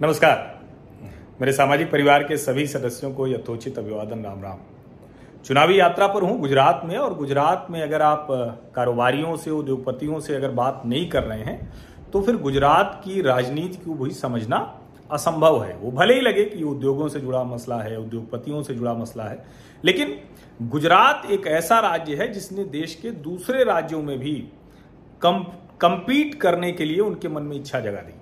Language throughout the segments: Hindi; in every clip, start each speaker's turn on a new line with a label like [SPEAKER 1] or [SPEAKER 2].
[SPEAKER 1] नमस्कार। मेरे सामाजिक परिवार के सभी सदस्यों को यथोचित अभिवादन राम राम चुनावी यात्रा पर हूँ गुजरात में और गुजरात में अगर आप कारोबारियों से, उद्योगपतियों से अगर बात नहीं कर रहे हैं तो फिर गुजरात की राजनीति को भी समझना असंभव है। वो भले ही लगे कि उद्योगों से जुड़ा मसला है, उद्योगपतियों से जुड़ा मसला है, लेकिन गुजरात एक ऐसा राज्य है जिसने देश के दूसरे राज्यों में भी कम कंपीट करने के लिए उनके मन में इच्छा जगा दी।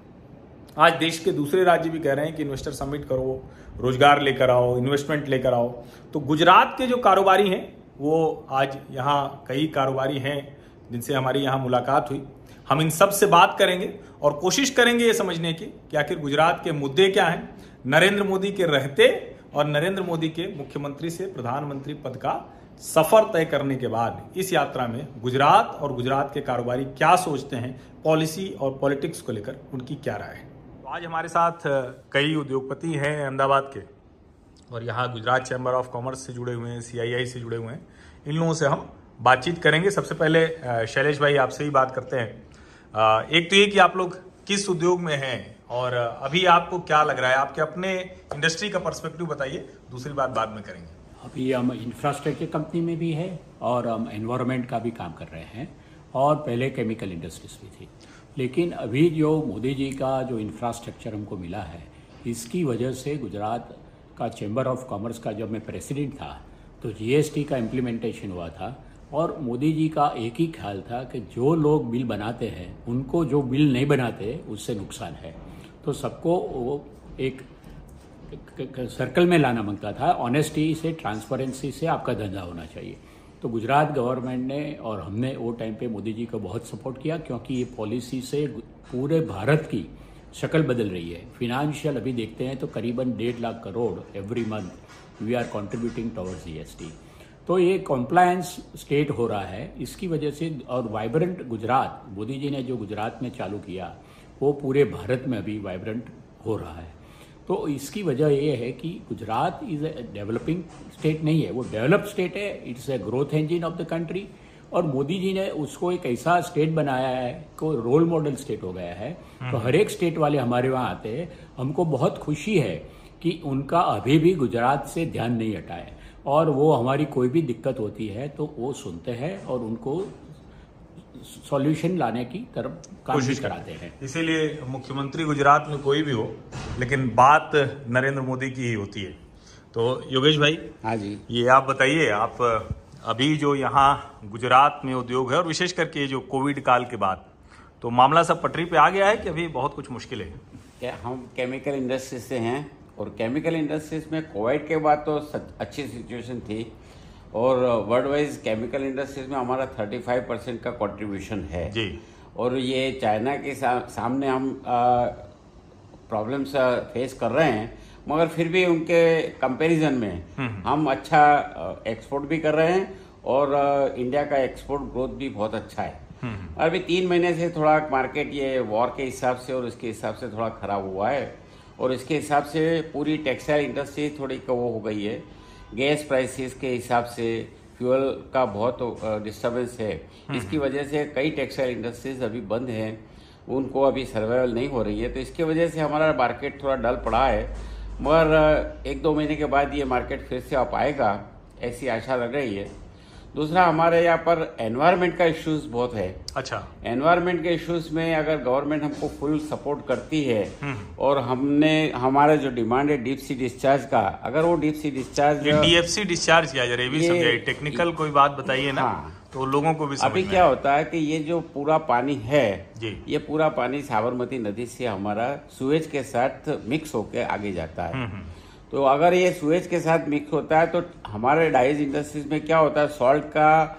[SPEAKER 1] आज देश के दूसरे राज्य भी कह रहे हैं कि इन्वेस्टर समिट करो, रोज़गार लेकर आओ इन्वेस्टमेंट लेकर आओ। तो गुजरात के जो कारोबारी हैं, वो आज यहाँ कई कारोबारी हैं जिनसे हमारी यहाँ मुलाकात हुई। हम इन सबसे बात करेंगे और कोशिश करेंगे ये समझने की कि आखिर गुजरात के मुद्दे क्या हैं, नरेंद्र मोदी के रहते और नरेंद्र मोदी के मुख्यमंत्री से प्रधानमंत्री पद का सफ़र तय करने के बाद इस यात्रा में गुजरात और गुजरात के कारोबारी क्या सोचते हैं, पॉलिसी और पॉलिटिक्स को लेकर, उनकी क्या राय है? आज हमारे साथ कई उद्योगपति हैं अहमदाबाद के और यहाँ गुजरात चैम्बर ऑफ़ कॉमर्स से जुड़े हुए हैं सीआईआई से जुड़े हुए हैं। इन लोगों से हम बातचीत करेंगे। सबसे पहले शैलेश भाई आपसे ही बात करते हैं। एक तो ये कि आप लोग किस उद्योग में हैं और अभी आपको क्या लग रहा है? आपके अपने इंडस्ट्री का पर्सपेक्टिव बताइए, दूसरी बात बाद में करेंगे।
[SPEAKER 2] अभी हम इंफ्रास्ट्रक्चर कंपनी में भी है और हम एनवायरमेंट का भी काम कर रहे हैं और पहले केमिकल इंडस्ट्रीज़ भी थी। लेकिन अभी जो मोदी जी का जो इंफ्रास्ट्रक्चर हमको मिला है, इसकी वजह से गुजरात का चैम्बर ऑफ़ कॉमर्स का जब मैं प्रेसिडेंट था तो जीएसटी का इम्प्लीमेंटेशन हुआ था और मोदी जी का एक ही ख्याल था कि जो लोग बिल बनाते हैं, उनको जो बिल नहीं बनाते, उससे नुकसान है। तो सबको वो एक सर्कल में लाना माँगता था। ऑनेस्टी से ट्रांसपेरेंसी से आपका धंधा होना चाहिए। तो गुजरात गवर्नमेंट ने और हमने वो टाइम पे मोदी जी को बहुत सपोर्ट किया क्योंकि ये पॉलिसी से पूरे भारत की शक्ल बदल रही है। फिनेंशियल अभी देखते हैं तो करीबन डेढ़ lakh crore every month we are contributing towards GST तो ये कॉम्प्लायंस स्टेट हो रहा है। इसकी वजह से और वाइब्रेंट गुजरात, मोदी जी ने जो गुजरात में चालू किया, वो पूरे भारत में अभी वाइब्रेंट हो रहा है। तो इसकी वजह यह है कि Gujarat is a developing state नहीं है। वो डेवलप स्टेट है। It's a growth engine of the country और मोदी जी ने उसको एक ऐसा स्टेट बनाया है को रोल मॉडल स्टेट हो गया है। तो हम्म। हर एक स्टेट वाले हमारे वहाँ आते हैं। हमको बहुत खुशी है कि उनका अभी भी गुजरात से ध्यान नहीं हटा है और वो हमारी कोई भी दिक्कत होती है तो वो सुनते हैं और उनको सॉल्यूशन लाने की तरफ़ कोशिश कराते हैं।
[SPEAKER 1] इसीलिए मुख्यमंत्री गुजरात में कोई भी हो लेकिन बात नरेंद्र मोदी की ही होती है। तो योगेश भाई
[SPEAKER 2] हाँ जी।
[SPEAKER 1] ये आप बताइए आप अभी जो यहाँ गुजरात में उद्योग है और विशेष करके जो कोविड काल के बाद तो मामला सब पटरी पे आ गया है कि अभी बहुत कुछ मुश्किल है?
[SPEAKER 3] क्या हम केमिकल इंडस्ट्री से हैं और केमिकल इंडस्ट्रीज़ में कोविड के बाद तो अच्छी सिचुएशन थी। और वर्ल्ड वाइज केमिकल इंडस्ट्रीज़ में हमारा 35 परसेंट का कंट्रीब्यूशन है।
[SPEAKER 1] जी।
[SPEAKER 3] और ये चाइना के सा, सामने हम प्रॉब्लम्स फेस कर रहे हैं मगर फिर भी उनके कंपैरिजन में हम्म। हम अच्छा एक्सपोर्ट भी कर रहे हैं और इंडिया का एक्सपोर्ट ग्रोथ भी बहुत अच्छा है। हम्म, अभी तीन महीने से थोड़ा मार्केट ये वॉर के हिसाब से और उसके हिसाब से थोड़ा खराब हुआ है और इसके हिसाब से पूरी टेक्सटाइल इंडस्ट्री थोड़ी वो हो गई है। गैस प्राइसेस के हिसाब से फ्यूल का बहुत डिस्टर्बेंस है। हम्म, इसकी। वजह से कई टेक्सटाइल इंडस्ट्रीज़ अभी बंद हैं उनको अभी सर्वाइवल नहीं हो रही है। तो इसकी वजह से हमारा मार्केट थोड़ा डल पड़ा है मगर एक दो महीने के बाद ये मार्केट फिर से आप आएगा ऐसी आशा लग रही है। दूसरा हमारे यहाँ पर एनवायरमेंट का इश्यूज़ बहुत है।
[SPEAKER 1] अच्छा।
[SPEAKER 3] एनवायरमेंट के इश्यूज़ में अगर गवर्नमेंट हमको फुल सपोर्ट करती है हम्म। और हमने हमारे जो डिमांड है डीप सी डिस्चार्ज का अगर वो deep sea discharge
[SPEAKER 1] DFC discharge किया जा रहा है टेक्निकल कोई बात बताइए ना हाँ, तो लोगों को भी
[SPEAKER 3] अभी क्या होता है कि ये जो पूरा पानी है जी। ये पूरा पानी साबरमती नदी से हमारा सुएज के साथ मिक्स होकर आगे जाता है। हम्म, हम्म। तो अगर ये सुएज के साथ मिक्स होता है तो हमारे डाइज इंडस्ट्रीज़ में क्या होता है? सॉल्ट का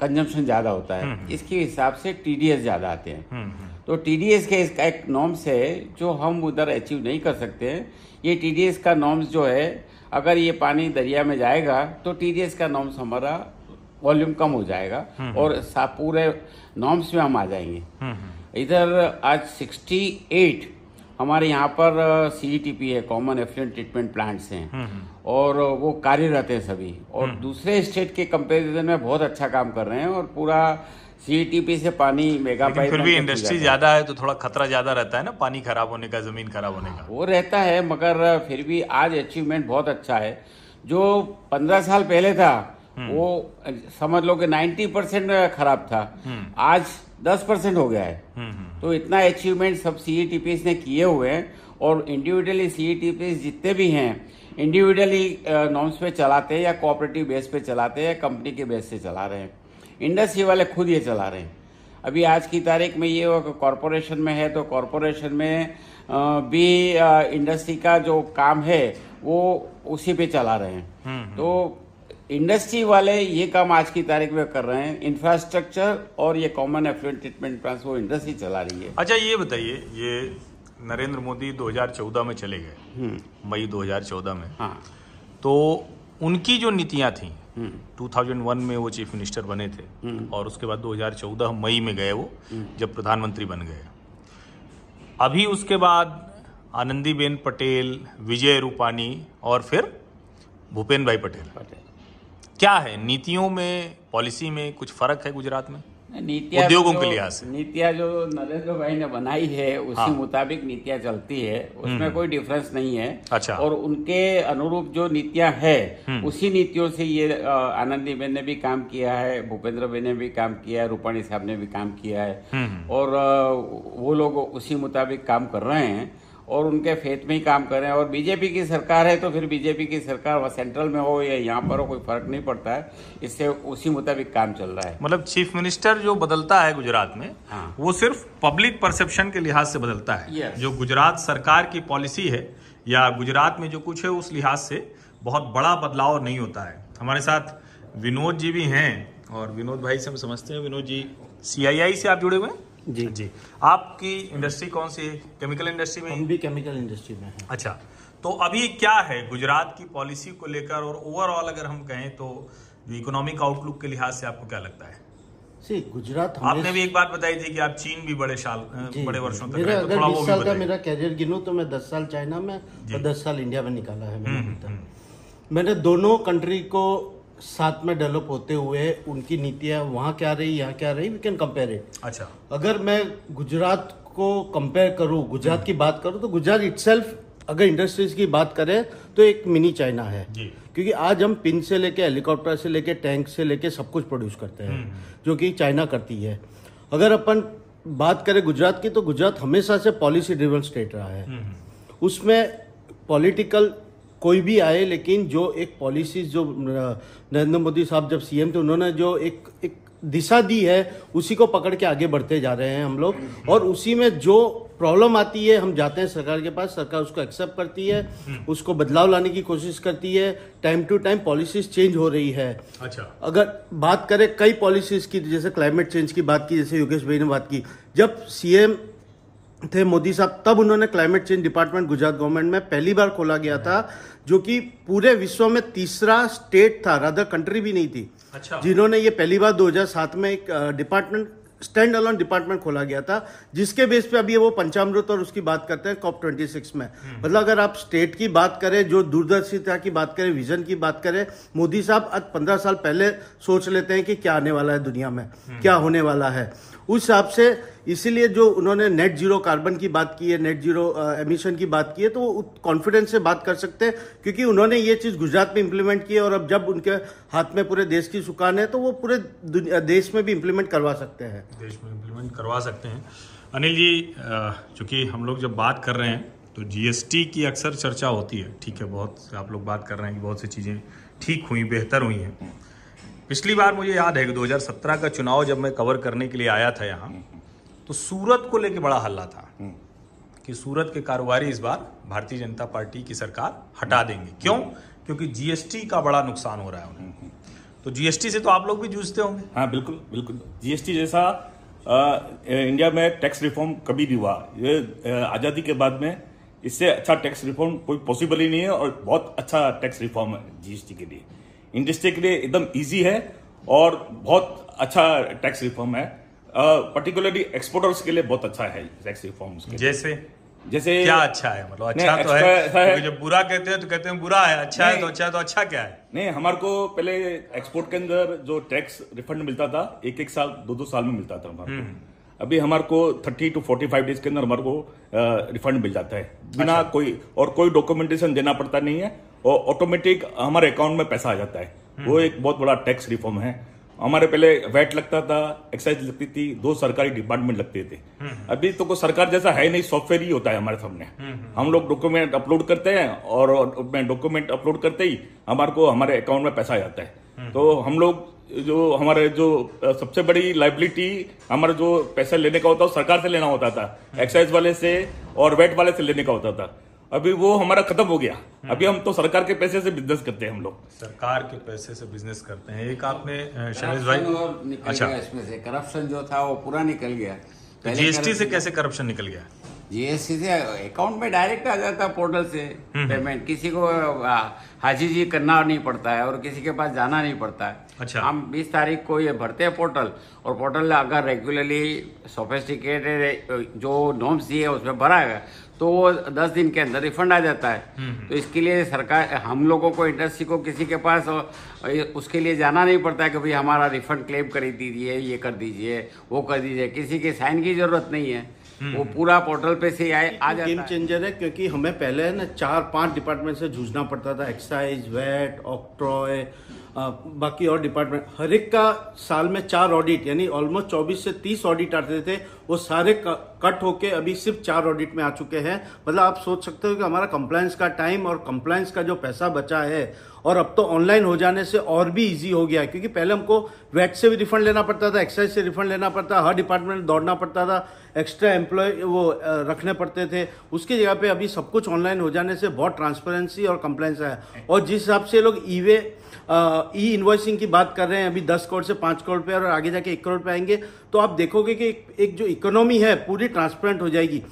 [SPEAKER 3] कंजम्पशन ज़्यादा होता है। हम्म, हम्म। इसके हिसाब से टीडीएस ज़्यादा आते हैं। हम्म, तो टीडीएस के इसका एक नॉर्म्स है जो हम उधर अचीव नहीं कर सकते हैं। ये टीडीएस का नॉर्म्स जो है अगर ये पानी दरिया में जाएगा तो टीडीएस का नॉर्म्स हमारा वॉल्यूम कम हो जाएगा और पूरे नॉर्म्स में हम आ जाएँगे। इधर आज 68 हमारे यहाँ पर सीईटीपी है कॉमन एफ्लुएंट ट्रीटमेंट प्लांट्स हैं। हम्म, हम्म। और वो कार्यरत हैं सभी। और हम्म। दूसरे स्टेट के कंपैरिजन में बहुत अच्छा काम कर रहे हैं और पूरा सीईटीपी से पानी मेगा पाइप
[SPEAKER 1] फिर भी इंडस्ट्री ज़्यादा है तो थोड़ा खतरा ज़्यादा रहता है ना पानी खराब होने का ज़मीन खराब होने का।
[SPEAKER 3] वो रहता है मगर फिर भी आज अचीवमेंट बहुत अच्छा है। जो पंद्रह साल पहले था। वो समझ लो कि 90 परसेंट खराब था। आज 10 परसेंट हो गया है।
[SPEAKER 1] हम्म
[SPEAKER 3] तो इतना अचीवमेंट सब सीईटीपी ने किए हुए हैं और इंडिविजुअली सीईटीपी जितने भी हैं इंडिविजुअली नॉर्म्स पे चलाते हैं या कोऑपरेटिव बेस पे चलाते हैं या कंपनी के बेस से चला रहे हैं। इंडस्ट्री वाले खुद ये चला रहे हैं। अभी आज की तारीख में ये कॉरपोरेशन में है तो कॉरपोरेशन में भी इंडस्ट्री का जो काम है वो उसी पे चला रहे हैं। तो इंडस्ट्री वाले ये काम आज की तारीख में कर रहे हैं। इंफ्रास्ट्रक्चर और ये कॉमन एफ्लुएंट ट्रीटमेंट प्लांट वो इंडस्ट्री चला रही है।
[SPEAKER 1] अच्छा ये बताइए ये नरेंद्र मोदी 2014 में चले गए। मई 2014 में।
[SPEAKER 3] हाँ।
[SPEAKER 1] तो उनकी जो नीतियाँ थी 2001 में वो चीफ मिनिस्टर बने थे और उसके बाद 2014 मई में गए वो जब प्रधानमंत्री बन गए। अभी उसके बाद आनंदीबेन पटेल विजय रूपानी और फिर भूपेन्द्र भाई पटेल, पटेल। क्या है? नीतियों में पॉलिसी में कुछ फ़र्क है गुजरात में?
[SPEAKER 3] नीतियाँ
[SPEAKER 1] उद्योगों के लिहाज से।
[SPEAKER 3] नीतियाँ जो नरेंद्र भाई ने बनाई है उसी
[SPEAKER 1] हाँ।
[SPEAKER 3] मुताबिक नीतियाँ चलती है। उसमें कोई डिफरेंस नहीं है।
[SPEAKER 1] अच्छा।
[SPEAKER 3] और उनके अनुरूप जो नीतियाँ है उसी नीतियों से ये आनंदी बेन ने भी काम किया है भूपेंद्र भाई ने भी काम किया है रूपाणी साहब ने भी काम किया है। और वो लोग उसी मुताबिक काम कर रहे हैं। और उनके फेत में ही काम कर। रहे हैं और बीजेपी की सरकार है तो फिर बीजेपी की सरकार वहाँ सेंट्रल में हो या यहाँ पर हो कोई फ़र्क नहीं पड़ता है। इससे उसी मुताबिक काम चल रहा है।
[SPEAKER 1] मतलब चीफ मिनिस्टर जो बदलता है गुजरात में
[SPEAKER 3] हाँ।
[SPEAKER 1] वो सिर्फ़ पब्लिक परसेप्शन के लिहाज से बदलता है। जो गुजरात सरकार की पॉलिसी है या गुजरात में जो कुछ है उस लिहाज से बहुत बड़ा बदलाव नहीं होता है। हमारे साथ विनोद जी भी हैं और विनोद भाई से हम समझते हैं। विनोद जी सीआईआई से आप जुड़े हुए हैं?
[SPEAKER 4] जी।
[SPEAKER 1] जी। आपकी इंडस्ट्री कौन सी है? केमिकल इंडस्ट्री में?
[SPEAKER 4] हम भी केमिकल इंडस्ट्री में हैं।
[SPEAKER 1] अच्छा तो अभी क्या है गुजरात की पॉलिसी को लेकर? और ओवरऑल अगर हम कहें तो जो इकोनॉमिक आउटलुक के लिहाज से आपको क्या लगता है?
[SPEAKER 4] सी गुजरात
[SPEAKER 1] आपने भी एक बात बताई थी कि आप चीन भी बड़े साल बड़े वर्षों तक
[SPEAKER 4] मेरा
[SPEAKER 1] तो
[SPEAKER 4] अगर
[SPEAKER 1] थोड़ा वो
[SPEAKER 4] 20
[SPEAKER 1] भी
[SPEAKER 4] साल का मेरा कैरियर गिनूं तो मैं 10 साल चाइना में और 10 साल इंडिया में निकाला है मैंने अभी तक। मैंने दोनों कंट्री को साथ में डेवलप होते हुए उनकी नीतियाँ वहाँ क्या रही यहाँ क्या रही वी कैन कंपेयर इट
[SPEAKER 1] अच्छा।
[SPEAKER 4] अगर मैं गुजरात को कंपेयर करूँ गुजरात की बात करूँ तो गुजरात इटसेल्फ अगर इंडस्ट्रीज़ की बात करें तो एक मिनी चाइना है। क्योंकि आज हम पिन से लेके हेलीकॉप्टर से लेके टैंक से लेके सब कुछ प्रोड्यूस करते हैं जो कि चाइना करती है। अगर अपन बात करें गुजरात की तो गुजरात हमेशा से पॉलिसी ड्रिवन स्टेट रहा है। उसमें पॉलिटिकल कोई भी आए लेकिन जो एक पॉलिसीज़ जो नरेंद्र मोदी साहब जब सीएम थे उन्होंने जो एक एक दिशा दी है उसी को पकड़ के आगे बढ़ते जा रहे हैं हम लोग। और उसी में जो प्रॉब्लम आती है हम जाते हैं सरकार के पास सरकार उसको एक्सेप्ट करती है उसको बदलाव लाने की कोशिश करती है time to time policies change हो रही है।
[SPEAKER 1] अच्छा।
[SPEAKER 4] अगर बात करें कई पॉलिसीज़ की जैसे क्लाइमेट चेंज की बात की जैसे योगेश भाई ने बात की जब सीएम थे मोदी साहब तब उन्होंने climate change department Gujarat government में पहली बार खोला गया था। जो कि पूरे विश्व में तीसरा स्टेट था रादर कंट्री भी नहीं थी
[SPEAKER 1] अच्छा।
[SPEAKER 4] जिन्होंने ये पहली बार 2007 में एक डिपार्टमेंट स्टैंड अलोन डिपार्टमेंट खोला गया था जिसके बेस पे अभी वो पंचामृत और उसकी बात करते हैं कॉप 26 में मतलब अगर आप स्टेट की बात करें जो दूरदर्शिता की बात करें विजन की बात करें मोदी साहब आज पंद्रह साल पहले सोच लेते हैं कि क्या आने वाला है दुनिया में क्या होने वाला है। उस हिसाब से इसीलिए जो उन्होंने नेट ज़ीरो कार्बन की बात की है नेट ज़ीरो एमिशन की बात की है तो वो कॉन्फिडेंस से बात कर सकते हैं, क्योंकि उन्होंने ये चीज़ गुजरात में इंप्लीमेंट की है और अब जब उनके हाथ में पूरे देश की सुकान है तो वो पूरे देश में भी इम्प्लीमेंट करवा सकते हैं।
[SPEAKER 1] देश में इम्प्लीमेंट करवा सकते हैं। अनिल जी चूँकि हम लोग जब बात कर रहे हैं तो जीएसटी की अक्सर चर्चा होती है। ठीक है, बहुत आप लोग बात कर रहे हैं कि बहुत सी चीज़ें ठीक हुई, बेहतर हुई हैं। पिछली बार मुझे याद है कि 2017 का चुनाव जब मैं कवर करने के लिए आया था यहाँ तो सूरत को लेकर बड़ा हल्ला था कि सूरत के कारोबारी इस बार भारतीय जनता पार्टी की सरकार हटा देंगे। क्यों? क्योंकि जीएसटी का बड़ा नुकसान हो रहा है उन्हें। तो जीएसटी से तो आप लोग भी जूझते होंगे।
[SPEAKER 5] हाँ बिल्कुल बिल्कुल। जीएसटी जैसा अ, इंडिया में टैक्स रिफॉर्म कभी नहीं हुआ ये आज़ादी के बाद में इससे अच्छा टैक्स रिफॉर्म कोई पॉसिबल ही नहीं है और बहुत अच्छा टैक्स रिफॉर्म है जीएसटी के लिए। इंडस्ट्री के लिए एकदम ईजी है और बहुत अच्छा टैक्स रिफॉर्म है। पर्टिकुलरली uh, एक्सपोर्टर्स के लिए बहुत अच्छा है टैक्स रिफॉर्म
[SPEAKER 1] जैसे?
[SPEAKER 5] जैसे
[SPEAKER 1] क्या अच्छा है? मतलब अच्छा तो है।
[SPEAKER 5] extra है।
[SPEAKER 1] क्योंकि जब बुरा कहते हैं तो कहते हैं बुरा है। अच्छा है तो अच्छा है तो अच्छा क्या है?
[SPEAKER 5] नहीं हमारे को पहले एक्सपोर्ट के अंदर जो टैक्स रिफंड मिलता था एक एक साल दो दो साल में मिलता था हमारे को। अभी हमारे को thirty two forty five days के अंदर हमारे को रिफंड मिल जाता है। बिना अच्छा। कोई और कोई डॉक्यूमेंटेशन देना पड़ता नहीं है। और ऑटोमेटिक हमारे अकाउंट में पैसा आ जाता है। वो एक बहुत बड़ा टैक्स रिफॉर्म है। हमारे पहले वैट लगता था एक्साइज लगती थी दो सरकारी डिपार्टमेंट लगते थे। अभी तो कोई सरकार जैसा है नहीं सॉफ्टवेयर ही होता है हमारे सामने। हम लोग डॉक्यूमेंट अपलोड करते हैं और डॉक्यूमेंट अपलोड करते ही हमारे को हमारे अकाउंट में पैसा आ जाता है। तो हम लोग जो हमारे जो सबसे बड़ी लाइबिलिटी हमारा जो पैसा लेने का होता है सरकार से लेना होता था। एक्साइज वाले से और वेट वाले से लेने का होता था। अभी वो हमारा खत्म हो गया। अभी हम तो सरकार के पैसे से बिज़नेस करते हैं हम लोग।
[SPEAKER 1] सरकार के पैसे से बिज़नेस करते हैं। एक आपने शैलेश भाई।
[SPEAKER 3] निकल
[SPEAKER 1] अच्छा।
[SPEAKER 3] गया इसमें से। करप्शन जो था वो पूरा निकल गया।
[SPEAKER 1] तो जीएसटी से कैसे करप्शन निकल गया?
[SPEAKER 3] जीएसटी से अकाउंट में डायरेक्ट आ जाता है पोर्टल से
[SPEAKER 1] हम्म,
[SPEAKER 3] पेमेंट किसी को हाजी जी करना नहीं पड़ता है और किसी के पास जाना नहीं पड़ता है।
[SPEAKER 1] अच्छा।
[SPEAKER 3] हम 20 तारीख को ये भरते हैं पोर्टल और पोर्टल अगर रेगुलरली सोफेस्टिकेटेड जो नॉर्म्स दिए उसमें भरा है। तो वो दस दिन के अंदर रिफंड आ जाता
[SPEAKER 1] हम्म,
[SPEAKER 3] है तो इसके लिए सरकार हम लोगों को इंडस्ट्री को किसी के पास उसके लिए जाना नहीं पड़ता है कि भाई हमारा रिफंड क्लेम कर दीजिए ये कर दीजिए वो कर दीजिए। किसी के साइन की ज़रूरत नहीं है। वो पूरा पोर्टल पे से आए आ जाता
[SPEAKER 4] गेम चेंजर है क्योंकि हमें पहले ना चार पाँच डिपार्टमेंट से जूझना पड़ता था एक्साइज वेट ऑक्ट्रॉय बाकी और डिपार्टमेंट हर एक का साल में चार ऑडिट यानी ऑलमोस्ट 24 से 30 ऑडिट आते थे वो सारे कट होके अभी सिर्फ़ चार ऑडिट में आ चुके हैं। मतलब आप सोच सकते हो कि हमारा कंप्लायंस का टाइम और कंप्लायंस का जो पैसा बचा है और अब तो ऑनलाइन हो जाने से और भी इजी हो गया, क्योंकि पहले हमको वैट से भी रिफंड लेना पड़ता था एक्साइज से रिफंड लेना पड़ता, हर डिपार्टमेंट दौड़ना पड़ता था एक्स्ट्रा एम्प्लॉय वो रखने पड़ते थे। उसकी जगह पे अभी सब कुछ ऑनलाइन हो जाने से बहुत ट्रांसपेरेंसी और कंप्लायंस आया। और जिस हिसाब से लोग ई वे ई इन्वॉइसिंग की बात कर रहे हैं, अभी दस करोड़ से पाँच करोड़ पे और आगे जाके एक करोड़ पे आएँगे तो आप देखोगे कि एक जो इकोनॉमी है, पूरी ट्रांसपेरेंट हो जाएगी।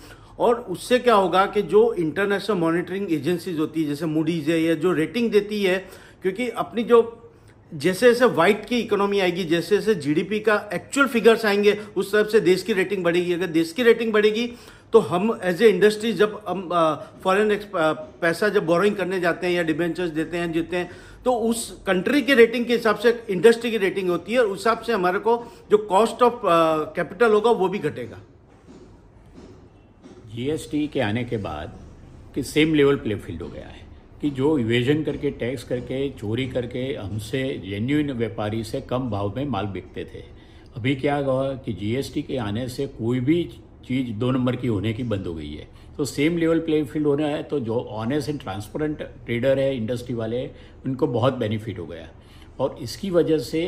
[SPEAKER 4] और उससे क्या होगा कि जो इंटरनेशनल मॉनिटरिंग एजेंसीज होती है, जैसे मूडीज है या जो रेटिंग देती है, क्योंकि अपनी जो जैसे जैसे वाइट की इकोनॉमी आएगी जैसे जैसे जीडीपी का एक्चुअल फिगर्स आएँगे, उस हिसाब से देश की रेटिंग बढ़ेगी। अगर देश की रेटिंग बढ़ेगी तो हम एज ए इंडस्ट्री जब हम फॉरेन पैसा जब बोरोइंग करने जाते हैं या डिबेंचर्स देते हैं जीते हैं तो उस कंट्री के रेटिंग के हिसाब से इंडस्ट्री की रेटिंग होती है और उस हिसाब से हमारे को जो कॉस्ट ऑफ़ कैपिटल होगा, वो भी घटेगा।
[SPEAKER 2] जीएसटी के आने के बाद कि सेम लेवल प्ले फ़ील्ड हो गया है कि जो इवेजन करके टैक्स करके, चोरी करके हमसे जेन्यून व्यापारी से कम भाव में माल बिकते थे। अभी क्या हुआ कि जीएसटी के आने से कोई भी चीज़ दो नंबर की होने की बंद हो गई है। तो सेम लेवल प्ले फ़ील्ड होना है तो जो ऑनेस्ट एंड ट्रांसपेरेंट ट्रेडर है इंडस्ट्री वाले, उनको बहुत बेनिफिट हो गया। और इसकी वजह से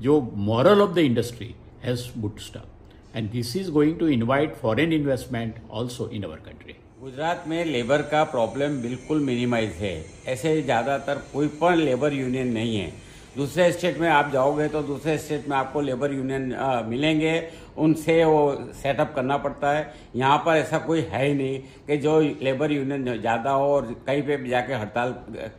[SPEAKER 2] जो morale of the industry has but stop and this is going to invite foreign investment also in our country
[SPEAKER 3] Gujarat में लेबर का प्रॉब्लम बिल्कुल मिनिमाइज है। ऐसे ज़्यादातर कोई पर लेबर यूनियन नहीं है। दूसरे स्टेट में आप जाओगे तो दूसरे स्टेट में आपको लेबर यूनियन मिलेंगे। उनसे वो सेटअप करना पड़ता है। यहाँ पर ऐसा कोई है ही नहीं कि जो लेबर यूनियन ज़्यादा हो और कहीं पे भी जाके हड़ताल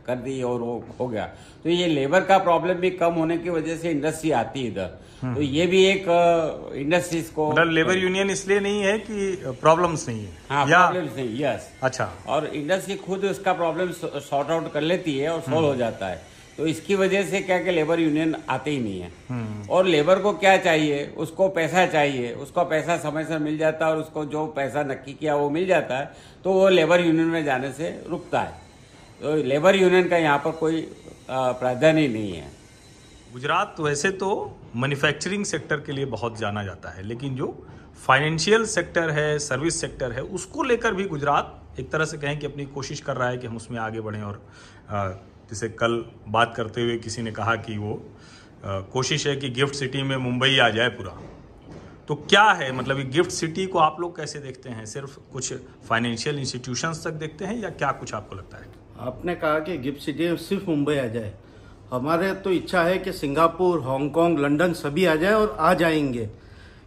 [SPEAKER 3] कर दी और वो हो गया। तो ये लेबर का प्रॉब्लम भी कम होने की वजह से इंडस्ट्री आती है इधर। तो ये भी एक इंडस्ट्रीज़ को
[SPEAKER 1] मतलब लेबर यूनियन इसलिए नहीं है कि प्रॉब्लम्स नहीं है।
[SPEAKER 3] हाँ
[SPEAKER 1] या
[SPEAKER 3] प्रॉब्लम नहीं यस
[SPEAKER 1] अच्छा।
[SPEAKER 3] और इंडस्ट्री खुद उसका प्रॉब्लम सॉर्ट आउट कर लेती है और सॉल्व हो जाता है। तो इसकी वजह से क्या कि लेबर यूनियन आते ही नहीं है। और लेबर को क्या चाहिए? उसको पैसा चाहिए। उसको पैसा समय से मिल जाता है और उसको जो पैसा नक्की किया वो मिल जाता है तो वो लेबर यूनियन में जाने से रुकता है। तो लेबर यूनियन का यहाँ पर कोई प्रावधान ही नहीं है।
[SPEAKER 1] गुजरात वैसे तो मैन्युफैक्चरिंग सेक्टर के लिए बहुत जाना जाता है लेकिन जो फाइनेंशियल सेक्टर है सर्विस सेक्टर है उसको लेकर भी गुजरात एक तरह से कहें कि अपनी कोशिश कर रहा है कि हम उसमें आगे बढ़ें और जैसे कल बात करते हुए किसी ने कहा कि वो अ, कोशिश है कि गिफ्ट सिटी में मुंबई आ जाए पूरा। तो क्या है मतलब ये गिफ्ट सिटी को आप लोग कैसे देखते हैं? सिर्फ़ कुछ फाइनेंशियल इंस्टीट्यूशंस तक देखते हैं या क्या कुछ आपको लगता है?
[SPEAKER 4] आपने कहा कि गिफ्ट सिटी सिर्फ़ मुंबई आ जाए। हमारे तो इच्छा है कि सिंगापुर हांगकांग लंदन सभी आ जाए और आ जाएँगे।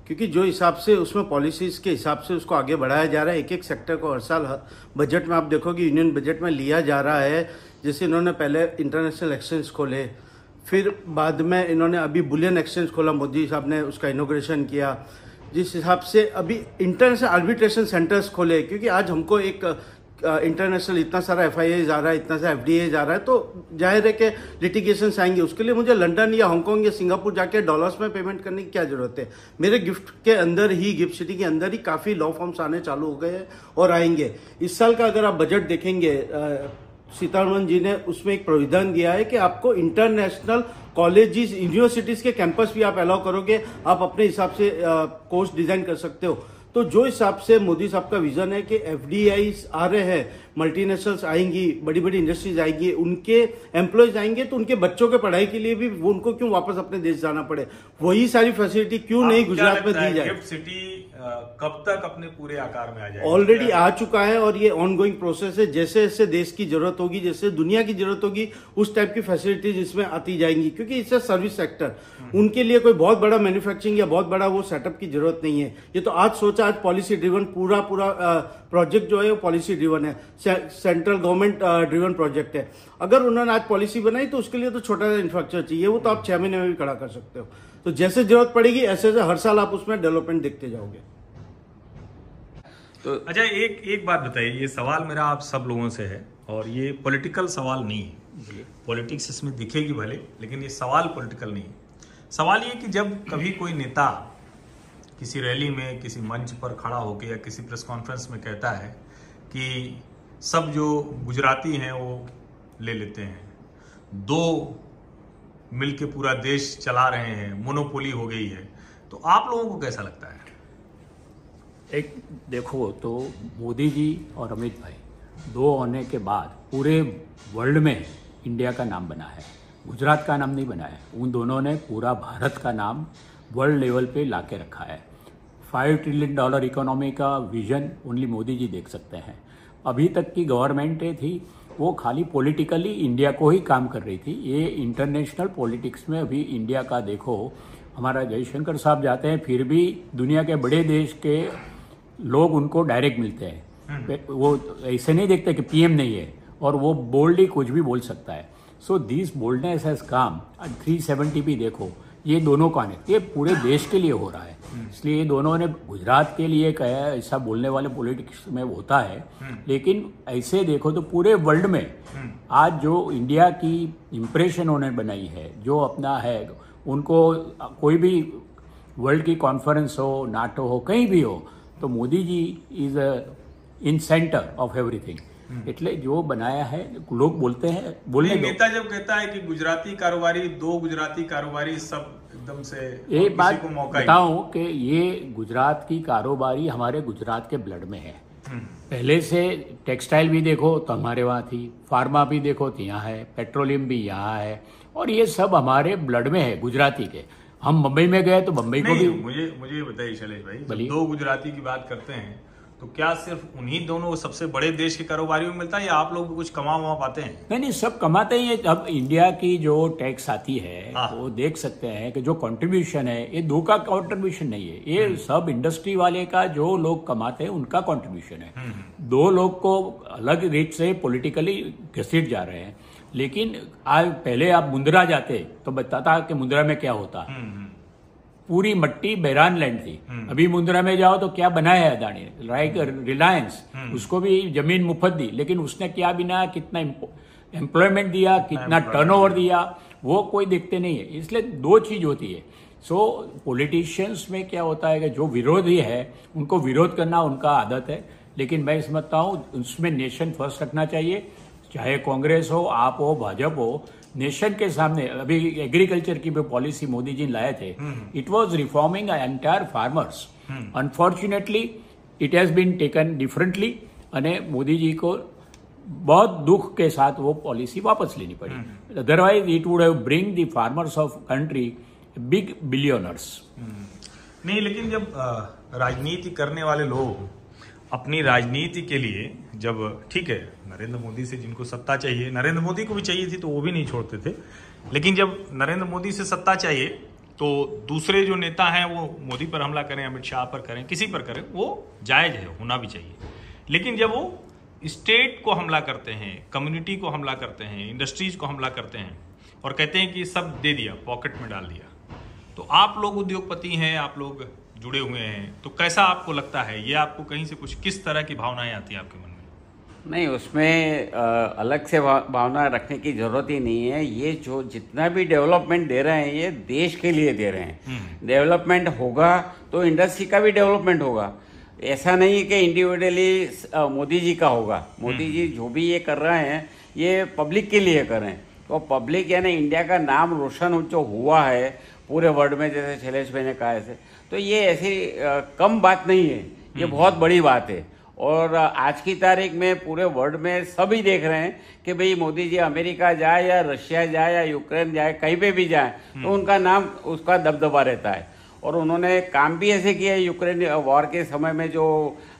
[SPEAKER 4] क्योंकि जो हिसाब से उसमें पॉलिसीज़ के हिसाब से उसको आगे बढ़ाया जा रहा है एक एक सेक्टर को हर साल बजट में आप देखोगे यूनियन बजट में लिया जा रहा है। जैसे इन्होंने पहले इंटरनेशनल एक्सचेंज खोले, फिर बाद में इन्होंने अभी बुलियन एक्सचेंज खोला, मोदी साहब ने उसका इनोग्रेशन किया। जिस हिसाब से अभी इंटरनेशनल आर्बिट्रेशन सेंटर्स खोले, क्योंकि आज हमको एक इंटरनेशनल इतना सारा एफ़ आई जा रहा है, इतना सारा एफ़ जा रहा है तो ज़ाहिर है कि लिटिगेशन आएँगे। उसके लिए मुझे लंदन या हांगकॉन्ग या सिंगापुर जाके डॉलर्स में पेमेंट करने की क्या ज़रूरत है? मेरे गिफ्ट के अंदर ही गिफ्ट सिटी के अंदर ही काफ़ी लॉ फॉर्म्स आने चालू हो गए हैं और आएँगे। इस साल का अगर आप बजट देखेंगे सीतारमन जी ने उसमें एक प्रोविधान दिया है कि आपको इंटरनेशनल कॉलेजेस यूनिवर्सिटीज के कैंपस भी आप अलाउ करोगे, आप अपने हिसाब से कोर्स डिज़ाइन कर सकते हो। तो जो हिसाब से मोदी साहब का विजन है कि एफ़ आ रहे हैं मल्टीनेशनल्स आएँगी बड़ी बड़ी इंडस्ट्रीज़ आएँगी उनके एम्प्लॉयज़ आएँगे तो उनके बच्चों के पढ़ाई के लिए भी उनको क्यों वापस अपने देश जाना पड़े? वही सारी फैसिलिटी क्यों नहीं गुजरात में दी जाए?
[SPEAKER 1] सिटी कब तक अपने पूरे आकार में आ जाए
[SPEAKER 4] ऑलरेडी आ चुका है और ये ऑन गोइंग प्रोसेस है। जैसे जैसे देश की ज़रूरत होगी जैसे दुनिया की ज़रूरत होगी उस टाइप की फैसिलिटीज़ इसमें आती जाएँगी क्योंकि इससे सर्विस सेक्टर उनके लिए कोई बहुत बड़ा मैन्युफैक्चरिंग या बहुत बड़ा वो सेटअप की ज़रूरत नहीं है। ये तो आज सोचा आज पॉलिसी ड्रिवन पूरा पूरा प्रोजेक्ट जो है वो पॉलिसी ड्रिवन है। सेंट्रल गवर्नमेंट ड्रिवन प्रोजेक्ट है। अगर उन्होंने आज पॉलिसी बनाई तो उसके लिए तो छोटा सा इंफ्रास्ट्रक्चर चाहिए। वो तो आप छह महीने में भी खड़ा कर सकते हो। तो जैसे ज़रूरत पड़ेगी ऐसे ऐसे हर साल आप उसमें डेवलपमेंट देखते जाओगे।
[SPEAKER 1] तो अच्छा एक एक बात बताइए। ये सवाल मेरा आप सब लोगों से है और ये पॉलिटिकल सवाल नहीं है। पॉलिटिक्स इसमें दिखेगी भले लेकिन ये सवाल पॉलिटिकल नहीं है। सवाल ये कि जब कभी कोई नेता किसी रैली में किसी मंच पर खड़ा होकर या किसी प्रेस कॉन्फ्रेंस में कहता है कि सब जो गुजराती हैं वो ले लेते हैं। दो मिल के पूरा देश चला रहे हैं मोनोपोली हो गई है। तो आप लोगों को कैसा लगता है?
[SPEAKER 2] एक, देखो तो मोदी जी और अमित भाई दो होने के बाद पूरे वर्ल्ड में इंडिया का नाम बना है। गुजरात का नाम नहीं बना है। उन दोनों ने पूरा भारत का नाम वर्ल्ड लेवल पे ला के रखा है। फाइव ट्रिलियन डॉलर इकोनॉमी का विजन ओनली मोदी जी देख सकते हैं। अभी तक की गवर्नमेंट थी वो खाली पॉलिटिकली इंडिया को ही काम कर रही थी। ये इंटरनेशनल पॉलिटिक्स में अभी इंडिया का देखो हमारा जयशंकर साहब जाते हैं फिर भी दुनिया के बड़े देश के लोग उनको डायरेक्ट मिलते हैं। हम्म। वो ऐसे नहीं देखते कि पीएम नहीं है और वो बोल्डली कुछ भी बोल सकता है। So this boldness has come three seventy भी देखो ये दोनों का ये पूरे देश के लिए हो रहा है। इसलिए ये दोनों ने गुजरात के लिए कहा ऐसा बोलने वाले पॉलिटिक्स में होता है। लेकिन ऐसे देखो तो पूरे वर्ल्ड में आज जो इंडिया की इम्प्रेशन उन्होंने बनाई है, जो अपना है, उनको कोई भी वर्ल्ड की कॉन्फ्रेंस हो नाटो हो, कहीं भी हो तो Modi ji is in centre of everything એટલે जो बनाया है लोग बोलते हैं बोलने
[SPEAKER 1] नेता जब कहता है कि गुजराती कारोबारी दो गुजराती कारोबारी सब एकदम से
[SPEAKER 2] एक बात को मौका बताऊं कि ये गुजरात की कारोबारी हमारे गुजरात के ब्लड में है हम्म। पहले से टेक्सटाइल भी देखो तो हमारे वहाँ थी फार्मा भी देखो तो यहाँ है पेट्रोलियम भी यहाँ है और ये सब हमारे ब्लड में है गुजराती के हम मुंबई में गए तो मुंबई को भी
[SPEAKER 1] मुझे मुझे बताइए शैलेश भाई दो गुजराती की बात करते हैं तो क्या सिर्फ़ उन्हीं दोनों सबसे बड़े देश के कारोबारियों में मिलता है या आप लोग कुछ कमा वमा पाते हैं
[SPEAKER 2] नहीं नहीं सब कमाते ही अब इंडिया की जो टैक्स आती है हाँ। वो देख सकते हैं कि जो कंट्रीब्यूशन है ये दो का कंट्रीब्यूशन नहीं है ये हम्म। सब इंडस्ट्री वाले का जो लोग कमाते हैं उनका कंट्रीब्यूशन है हम्म, हम्म। दो लोग को अलग रेट से पोलिटिकली घसीट जा रहे हैं लेकिन आज पहले आप मुंद्रा जाते तो बताता कि मुंद्रा में क्या होता। पूरी मट्टी बैरान लैंड थी। हम्म। अभी मुंद्रा में जाओ तो क्या बनाया है अदानी? लाइक रिलायंस उसको भी ज़मीन मुफ़्त दी लेकिन उसने क्या बिना कितना एम्प्लॉयमेंट दिया कितना टर्नओवर दिया। वो कोई देखते नहीं है। इसलिए दो चीज़ होती है। सो so, पॉलिटिशियंस में क्या होता है कि जो विरोधी है उनको विरोध करना उनका आदत है। लेकिन मैं समझता हूँ उसमें नेशन फ़र्स्ट रखना चाहिए। चाहे कांग्रेस हो आप हो भाजपा हो नेशन के सामने अभी एग्रीकल्चर की भी पॉलिसी मोदी जी लाए थे it was reforming entire farmers unfortunately it has been taken differently અને મોદીજી को बहुत दुख के साथ वो पॉलिसी वापस लेनी पड़ी otherwise it would have bring the farmers of country big billionaires
[SPEAKER 1] नहीं लेकिन जब राजनीति करने वाले लोग अपनी राजनीति के लिए जब, ठीक है, नरेंद्र मोदी से जिनको सत्ता चाहिए, नरेंद्र मोदी को भी चाहिए थी तो वो भी नहीं छोड़ते थे, लेकिन जब नरेंद्र मोदी से सत्ता चाहिए तो दूसरे जो नेता हैं वो मोदी पर हमला करें, अमित शाह पर करें, किसी पर करें, वो जायज़ है, होना भी चाहिए। लेकिन जब वो स्टेट को हमला करते हैं, कम्युनिटी को हमला करते हैं, इंडस्ट्रीज़ को हमला करते हैं, और कहते हैं कि सब दे दिया, पॉकेट में डाल दिया तो आप लोग उद्योगपति हैं, आप लोग जुड़े हुए हैं। तो कैसा आपको लगता है? ये आपको कहीं से कुछ किस तरह की भावनाएँ आती हैं आपके मन में?
[SPEAKER 3] नहीं उसमें आ, अलग से भावना रखने की ज़रूरत ही नहीं है। ये जो जितना भी डेवलपमेंट दे रहे हैं ये देश के लिए दे रहे हैं। डेवलपमेंट होगा तो इंडस्ट्री का भी डेवलपमेंट होगा। ऐसा नहीं कि इंडिविजुअली मोदी जी का होगा। मोदी जी जो भी ये कर रहे हैं ये पब्लिक के लिए कर रहे हैं। तो पब्लिक यानी इंडिया का नाम रोशन जो हुआ है पूरे वर्ल्ड में जैसे शैलेश भाई ने कहा ऐसे तो ये ऐसी कम बात नहीं है। ये बहुत बड़ी बात है। और आज की तारीख में पूरे वर्ल्ड में सभी देख रहे हैं कि भाई मोदी जी अमेरिका जाए या रशिया जाए या यूक्रेन जाए कहीं पे भी जाए तो हम्म। उनका नाम उसका दबदबा रहता है। और उन्होंने काम भी ऐसे किया यूक्रेन वॉर के समय में जो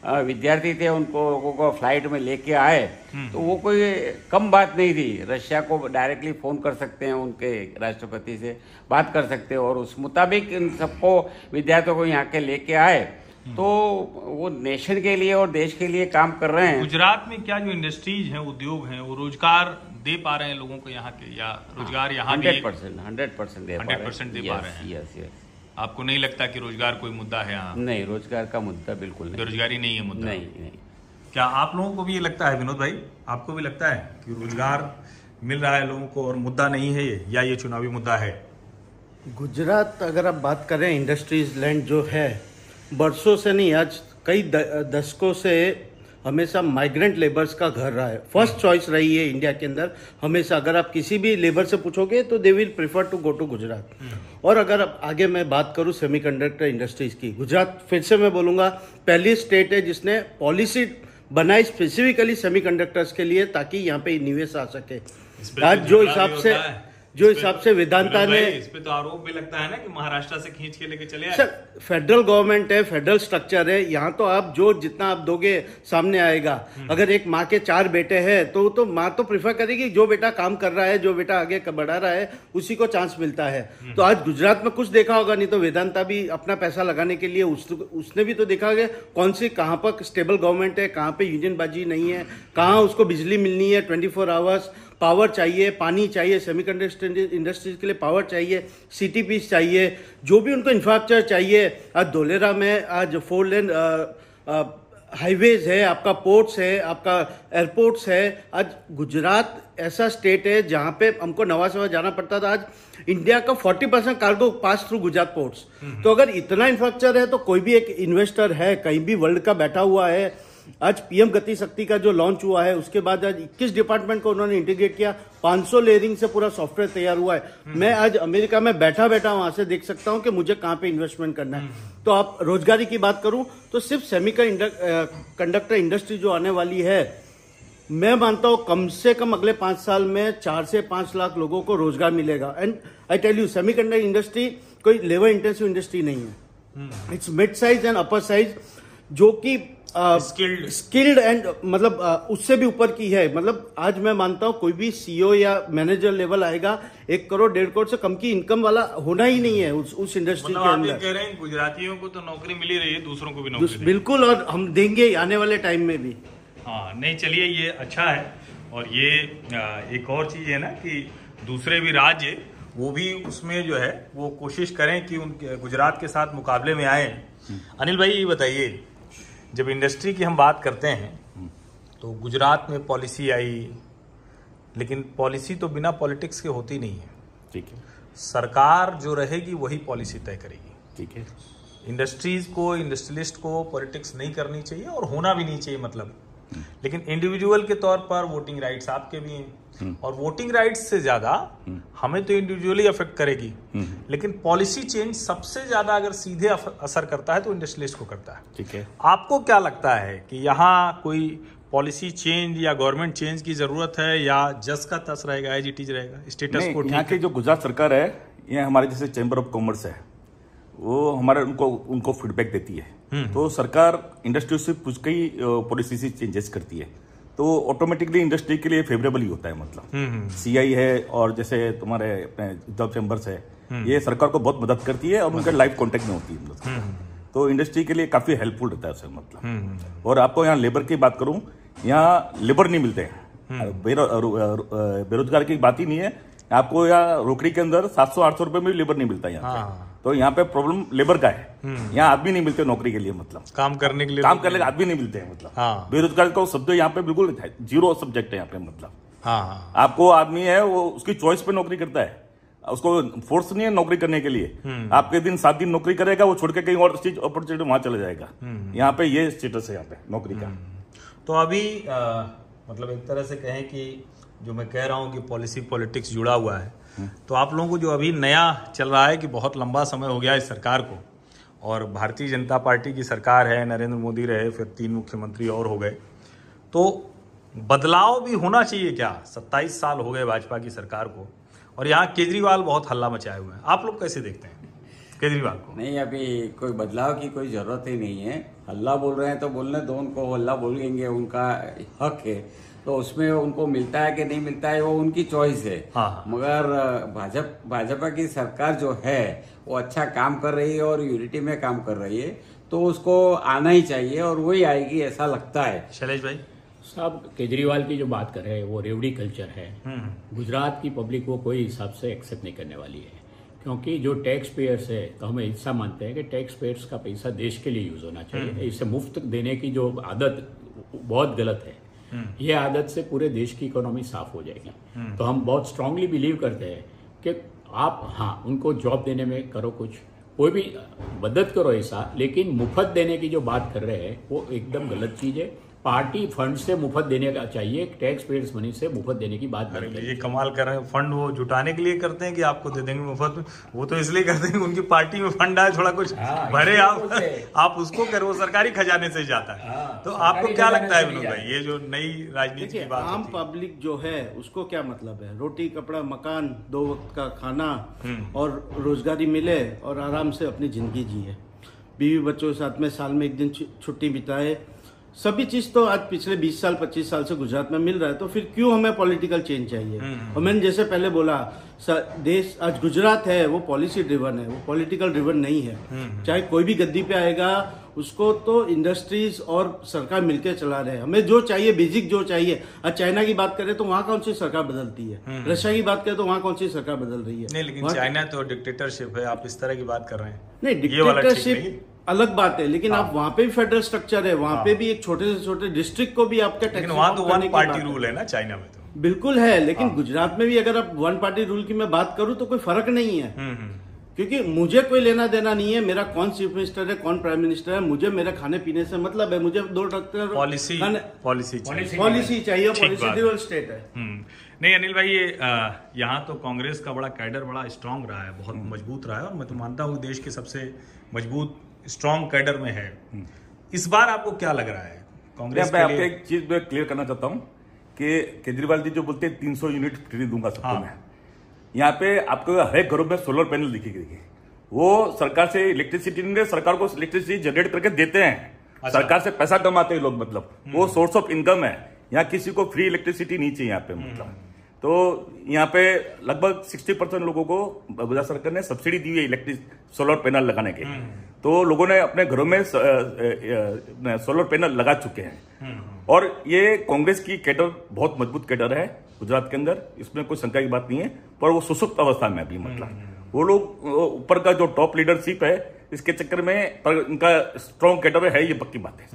[SPEAKER 3] विद्यार्थी थे उनको लोगों को फ़्लाइट में लेके आए। हम्म। तो वो कोई कम बात नहीं थी। रशिया को डायरेक्टली फ़ोन कर सकते हैं उनके राष्ट्रपति से बात कर सकते हैं। और उस मुताबिक इन सबको विद्यार्थियों को यहाँ के लेके आए। तो वो नेशन के लिए और देश के लिए काम कर रहे हैं।
[SPEAKER 1] गुजरात में क्या जो इंडस्ट्रीज़ हैं उद्योग हैं वो रोज़गार दे पा रहे हैं लोगों को यहाँ के या रोज़गार यहाँ
[SPEAKER 3] हंड्रेड परसेंट हंड्रेड परसेंट दे
[SPEAKER 1] पा रहे हैं।
[SPEAKER 3] यस यस
[SPEAKER 1] आपको नहीं लगता कि रोज़गार कोई मुद्दा है यहाँ?
[SPEAKER 3] नहीं रोज़गार का मुद्दा बिल्कुल नहीं।
[SPEAKER 1] बेरोजगारी नहीं है मुद्दा?
[SPEAKER 3] नहीं नहीं।
[SPEAKER 1] क्या आप लोगों को भी ये लगता है विनोद भाई? आपको भी लगता है कि रोज़गार मिल रहा है लोगों को और मुद्दा नहीं है ये या ये चुनावी मुद्दा है?
[SPEAKER 4] गुजरात अगर आप बात करें इंडस्ट्रीज़ लैंड जो है बरसों से नहीं आज कई दशकों से हमेशा माइग्रेंट लेबर्स का घर रहा है। फ़र्स्ट चॉइस रही है इंडिया के अंदर। हमेशा अगर आप किसी भी लेबर से पूछोगे तो they will prefer to go to Gujarat और अगर अब आगे मैं बात करूँ सेमीकंडक्टर इंडस्ट्रीज़ की गुजरात फिर से मैं बोलूँगा पहली स्टेट है जिसने पॉलिसी बनाई स्पेसिफिकली सेमीकंडक्टर्स के लिए ताकि यहाँ पे निवेश आ सके। आज जो हिसाब से जो हिसाब से वेदांता ने
[SPEAKER 1] इस पे तो आरोप भी लगता है ना कि महाराष्ट्र से खींच के लेके चले
[SPEAKER 4] सर फेडरल गवर्नमेंट है फेडरल स्ट्रक्चर है यहाँ तो आप जो जितना आप दोगे सामने आएगा हम्म। अगर एक माँ के चार बेटे हैं तो तो माँ तो प्रिफर करेगी जो बेटा काम कर रहा है जो बेटा आगे बढ़ा रहा है उसी को चांस मिलता है हम्म। तो आज गुजरात में कुछ देखा होगा नहीं तो वेदांता भी अपना पैसा लगाने के लिए उस, उसने भी तो देखा होगा कौन सी कहाँ पर स्टेबल गवर्नमेंट है कहाँ पे यूनियन बाजी नहीं है कहाँ उसको बिजली मिलनी है ट्वेंटी फोर आवर्स पावर चाहिए पानी चाहिए सेमीकंडक्टर इंडस्ट्रीज़ के लिए पावर चाहिए सिटी पीस चाहिए जो भी उनको इंफ्रास्ट्रक्चर चाहिए। आज धोलेरा में आज फोर लेन हाईवेज है आपका पोर्ट्स है आपका एयरपोर्ट्स है। आज गुजरात ऐसा स्टेट है जहाँ पे हमको नवा सवा जाना पड़ता था। आज इंडिया का 40 percent cargo pass through Gujarat ports तो अगर इतना इंफ्रास्ट्रक्चर है तो कोई भी एक इन्वेस्टर है कहीं भी वर्ल्ड का बैठा हुआ है आज पीएम गति शक्ति का जो लॉन्च हुआ है उसके बाद आज 21 डिपार्टमेंट को उन्होंने इंटीग्रेट किया 500 लेयरिंग से पूरा सॉफ्टवेयर तैयार हुआ है। मैं आज अमेरिका में बैठा बैठा वहाँ से देख सकता हूँ कि मुझे कहाँ पे इन्वेस्टमेंट करना है। तो आप रोजगारी की बात करूँ तो सिर्फ़ सेमी कंडक्टर इंडस्ट्री जो आने वाली है मैं मानता हूँ कम से कम अगले पाँच साल में चार से पाँच लाख लोगों को रोज़गार मिलेगा। And I tell you semi industry कोई लेबर इंटेंसिव इंडस्ट्री नहीं है। It's mid size and upper size जो कि
[SPEAKER 1] स्किल्ड
[SPEAKER 4] स्किल्ड एंड मतलब uh, उससे भी ऊपर की है। मतलब आज मैं मानता हूँ कोई भी सीईओ या मैनेजर लेवल आएगा एक करोड़ डेढ़ करोड़ से कम की इनकम वाला होना ही नहीं है उस उस इंडस्ट्री
[SPEAKER 1] मतलब के अंदर। कह रहे हैं गुजरातियों को तो नौकरी मिली रही है दूसरों को भी नौकरी
[SPEAKER 4] बिल्कुल और हम देंगे आने वाले टाइम में भी।
[SPEAKER 1] हाँ नहीं चलिए ये अच्छा है। और ये एक और चीज़ है ना कि दूसरे भी राज्य वो भी उसमें जो है वो कोशिश करें कि उन गुजरात के साथ मुकाबले में आए। हम्म। अनिल भाई ये बताइए जब इंडस्ट्री की हम बात करते हैं तो गुजरात में पॉलिसी आई लेकिन पॉलिसी तो बिना पॉलिटिक्स के होती नहीं है।
[SPEAKER 5] ठीक है।
[SPEAKER 1] सरकार जो रहेगी वही पॉलिसी तय करेगी।
[SPEAKER 5] ठीक है।
[SPEAKER 1] इंडस्ट्रीज़ को इंडस्ट्रियलिस्ट को पॉलिटिक्स नहीं करनी चाहिए और होना भी नहीं चाहिए मतलब। लेकिन इंडिविजुअल के तौर पर वोटिंग राइट्स आपके भी हैं। हम्म। और वोटिंग राइट्स से ज़्यादा हम्म। हमें तो इंडिविजुअली अफेक्ट करेगी। हम्म। लेकिन पॉलिसी चेंज सबसे ज़्यादा अगर सीधे असर करता है तो इंडस्ट्रियलिस्ट को करता है।
[SPEAKER 5] ठीक है।
[SPEAKER 1] आपको क्या लगता है कि यहाँ कोई पॉलिसी चेंज या गवर्नमेंट चेंज की ज़रूरत है या जस का तस रहेगा एज इट इज़ रहेगा स्टेटस को
[SPEAKER 5] यहाँ की जो गुजरात सरकार है ये हमारे जैसे चैम्बर ऑफ़ कॉमर्स है। वो हमारे उनको उनको फीडबैक देती है। हम्म। तो सरकार इंडस्ट्री से कुछ कई पॉलिसी से चेंजेस करती है। तो ऑटोमेटिकली इंडस्ट्री के लिए फेवरेबल ही होता है मतलब। सीआई हम्म, हम्म। है और जैसे तुम्हारे अपने जॉब चैम्बर्स है ये सरकार को बहुत मदद करती है और उनका लाइव कॉन्टेक्ट में होती है मतलब। तो इंडस्ट्री के लिए काफ़ी हेल्पफुल रहता है उससे मतलब। और आपको यहाँ लेबर की बात करूँ यहाँ लेबर नहीं मिलते हैं। बेरोजगार की बात ही नहीं है। आपको यहाँ रोकड़ी के अंदर सात सौ आठ सौ रुपए में भी लेबर नहीं मिलता यहाँ हाँ। तो यहाँ पे प्रॉब्लम लेबर का है। यहाँ आदमी नहीं मिलते नौकरी के लिए मतलब।
[SPEAKER 1] काम करने के लिए
[SPEAKER 5] काम करने के आदमी नहीं मिलते हैं मतलब।
[SPEAKER 1] हाँ।
[SPEAKER 5] बेरोजगारी का शब्द यहाँ पे बिल्कुल ज़ीरो सब्जेक्ट है यहाँ पे मतलब।
[SPEAKER 1] हाँ हाँ।
[SPEAKER 5] आपको आदमी है वो उसकी चॉइस पे नौकरी करता है। उसको फोर्स नहीं है नौकरी करने के लिए। आपके दिन सात दिन नौकरी करेगा वो छोड़ के कहीं और चीज़ अपॉर्चुनिटी वहाँ चला जाएगा। यहाँ पे ये स्टेटस है यहाँ पे नौकरी का।
[SPEAKER 1] तो अभी अ, मतलब एक तरह से कहें कि जो मैं कह रहा हूँ कि पॉलिसी पॉलिटिक्स जुड़ा हुआ है। तो आप लोगों को जो अभी नया चल रहा है कि बहुत लंबा समय हो गया इस सरकार को, और भारतीय जनता पार्टी की सरकार है, नरेंद्र मोदी रहे, फिर तीन मुख्यमंत्री और हो गए। तो बदलाव भी होना चाहिए क्या? सत्ताईस साल हो गए भाजपा की सरकार को, और यहाँ केजरीवाल बहुत हल्ला मचाए हुए हैं। आप लोग कैसे देखते हैं केजरीवाल को?
[SPEAKER 3] नहीं, अभी कोई बदलाव की कोई ज़रूरत ही नहीं है। हल्ला बोल रहे हैं तो बोलने दो उनको हल्ला बोलेंगे, उनका हक है। तो उसमें उनको मिलता है कि नहीं मिलता है वो उनकी चॉइस है।
[SPEAKER 1] हाँ, हाँ।
[SPEAKER 3] मगर भाजपा भाजपा की सरकार जो है वो अच्छा काम कर रही है और यूनिटी में काम कर रही है तो उसको आना ही चाहिए और वही आएगी ऐसा लगता है।
[SPEAKER 1] शैलेश भाई?
[SPEAKER 2] साहब केजरीवाल की जो बात कर रहे हैं वो रेवड़ी कल्चर है। गुजरात की पब्लिक वो कोई हिसाब से एक्सेप्ट नहीं करने वाली है। क्योंकि जो टैक्स पेयर्स है तो हम ऐसा मानते हैं कि टैक्स पेयर्स का पैसा देश के लिए यूज़ होना चाहिए। इसे मुफ़्त देने की जो आदत बहुत गलत है। ये आदत से पूरे देश की इकोनॉमी साफ़ हो जाएगी। तो हम बहुत स्ट्रांगली बिलीव करते हैं कि आप हाँ उनको जॉब देने में करो कुछ। कोई भी, मदद करो ऐसा, लेकिन मुफ़्त देने की जो बात कर रहे हैं, वो एकदम गलत चीज़ है। पार्टी फंड से मुफ़्त देने का चाहिए टैक्स पेयर्स मनी से मुफ़्त देने की बात नहीं
[SPEAKER 1] ये कमाल कर रहे हैं। फंड वो जुटाने के लिए करते हैं कि आपको दे देंगे मुफ़्त। में वो तो इसलिए करते हैं कि उनकी पार्टी में फंड आए थोड़ा कुछ
[SPEAKER 2] हाँ,
[SPEAKER 1] भरे आप आप उसको कर वो सरकारी खजाने से जाता है।
[SPEAKER 2] हाँ,
[SPEAKER 1] तो आपको क्या लगता है विनोद भाई? ये जो नई राजनीति की बात
[SPEAKER 4] आम पब्लिक जो है उसको क्या मतलब है? रोटी कपड़ा मकान दो वक्त का खाना और रोजगारी मिले और आराम से अपनी ज़िंदगी जिए। बीवी बच्चों के साथ में साल में एक दिन छुट्टी बिताए सभी चीज़ तो आज पिछले 20 साल 25 साल से गुजरात में मिल रहा है तो फिर क्यों हमें पॉलिटिकल चेंज चाहिए? और मैंने जैसे पहले बोला देश आज गुजरात है वो पॉलिसी ड्रिवन है वो पॉलिटिकल ड्रिवन नहीं है। चाहे कोई भी गद्दी पे आएगा उसको तो इंडस्ट्रीज़ और सरकार मिलकर चला रहे हैं। हमें जो चाहिए बेसिक जो चाहिए आज चाइना की बात करें तो वहाँ कौन सी सरकार बदलती है? रशिया की बात करें तो वहाँ कौन सी सरकार बदल रही है?
[SPEAKER 1] नहीं लेकिन चाइना तो डिक्टेटरशिप है आप इस तरह की बात कर रहे हैं।
[SPEAKER 4] नहीं। डिक्टेटरशिप अलग बात है लेकिन आप वहाँ पे भी फेडरल स्ट्रक्चर है वहाँ पे भी एक छोटे से छोटे डिस्ट्रिक्ट को भी आपका
[SPEAKER 1] लेकिन
[SPEAKER 4] टैक्स
[SPEAKER 1] वहाँ तो वन पार्टी रूल है। ना चाइना में तो।
[SPEAKER 4] बिल्कुल है लेकिन गुजरात में भी अगर आप वन पार्टी रूल की मैं बात करूँ तो कोई फ़र्क नहीं है।
[SPEAKER 1] हम्म हम्म।
[SPEAKER 4] क्योंकि मुझे कोई लेना देना नहीं है मेरा कौन चीफ मिनिस्टर है कौन प्राइम मिनिस्टर है मुझे मेरे खाने पीने से मतलब है मुझे दो डॉक्टर
[SPEAKER 1] पॉलिसी पॉलिसी चाहिए।
[SPEAKER 4] पॉलिसी चाहिए पॉलिसी स्टेट है।
[SPEAKER 1] हम्म। नहीं अनिल भाई ये यहाँ तो कांग्रेस का बड़ा कैडर बड़ा स्ट्रांग रहा है बहुत मज़बूत रहा है और मैं तो मानता हूँ देश के सबसे मज़बूत स्ट्रांग कैडर में है। इस बार आपको क्या लग रहा है? कांग्रेस
[SPEAKER 5] मैं आपको एक चीज़ मैं क्लियर करना चाहता हूँ कि केजरीवाल जी जो बोलते हैं तीन सौ यूनिट फ्री दूँगा सबको
[SPEAKER 1] हाँ।
[SPEAKER 5] मैं। यहाँ पे आपको हर एक घरों में सोलर पैनल दिखेगी देखिए। वो सरकार से इलेक्ट्रिसिटी नहीं सरकार को इलेक्ट्रिसिटी जनरेट करके देते हैं।
[SPEAKER 1] अच्छा।
[SPEAKER 5] सरकार से पैसा कमाते हैं लोग मतलब। वो सोर्स ऑफ़ इनकम है। यहाँ किसी को फ्री इलेक्ट्रिसिटी नहीं चाहिए यहाँ पे मतलब। तो यहाँ पे लगभग 60 परसेंट लोगों को गुजरात सरकार ने सब्सिडी दी है इलेक्ट्रिक सोलर पैनल लगाने के। तो लोगों ने अपने घरों में सोलर पैनल लगा चुके हैं। और ये कांग्रेस की कैडर बहुत मज़बूत कैडर है गुजरात के अंदर। इसमें कोई शंका की बात नहीं है पर वो सुसुप्त अवस्था में अभी मतलब। वो लोग ऊपर का जो टॉप लीडरशिप है इसके चक्कर में पर इनका स्ट्रॉन्ग कैडर है ये पक्की बात है।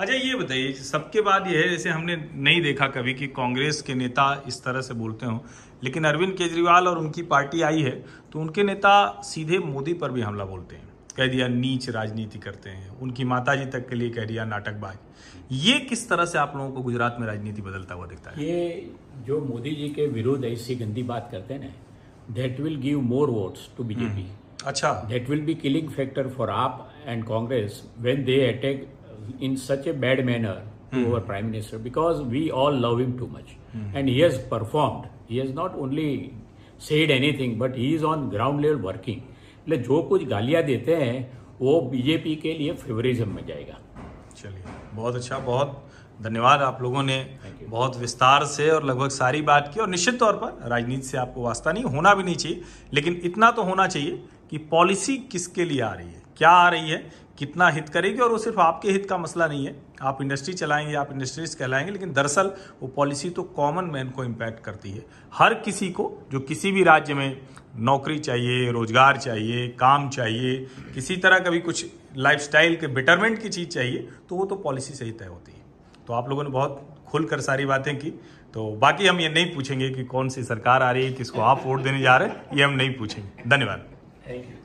[SPEAKER 1] अच्छा ये बताइए सबके बाद ये है जैसे हमने नहीं देखा कभी कि कांग्रेस के नेता इस तरह से बोलते हो लेकिन अरविंद केजरीवाल और उनकी पार्टी आई है तो उनके नेता सीधे मोदी पर भी हमला बोलते हैं। कह दिया नीच राजनीति करते हैं। उनकी माताजी तक के लिए कह दिया नाटकबाज। ये किस तरह से आप लोगों को गुजरात में राजनीति बदलता हुआ दिखता है?
[SPEAKER 2] ये जो मोदी जी के विरोध ऐसी गंदी बात करते हैं ना that will give more votes to BJP
[SPEAKER 1] अच्छा।
[SPEAKER 2] That will be killing factor for आप and Congress when they attack in such a bad manner to our prime minister because we all love him too much and he has performed he has not only said anything but he is on ground level working એટલે जो कुछ गालियां देते हैं वो बीजेपी के लिए फेवरिज्म में जाएगा
[SPEAKER 1] चलिए बहुत अच्छा बहुत धन्यवाद आप लोगों ने बहुत विस्तार से और लगभग सारी बात की और निश्चित तौर पर राजनीति से आपको वास्ता नहीं होना भी नहीं चाहिए लेकिन इतना तो होना चाहिए कि पॉलिसी किसके लिए आ रही है क्या आ रही है, कितना हित करेगी और वो सिर्फ़ आपके हित का मसला नहीं है। आप इंडस्ट्री चलाएँगे, आप इंडस्ट्रीज़ कहलाएँगे, लेकिन दरअसल वो पॉलिसी तो कॉमन मैन को इम्पैक्ट करती है। हर किसी को, जो किसी भी राज्य में नौकरी चाहिए, रोज़गार चाहिए, काम चाहिए, किसी तरह का भी कुछ लाइफस्टाइल के बेटरमेंट की चीज़ चाहिए तो वो तो पॉलिसी से ही तय होती है। तो आप लोगों ने बहुत खुलकर सारी बातें की। तो बाकी हम ये नहीं पूछेंगे कि कौन सी सरकार आ रही है, किसको आप वोट देने जा रहे हैं, ये हम नहीं पूछेंगे। धन्यवाद।
[SPEAKER 2] Thank you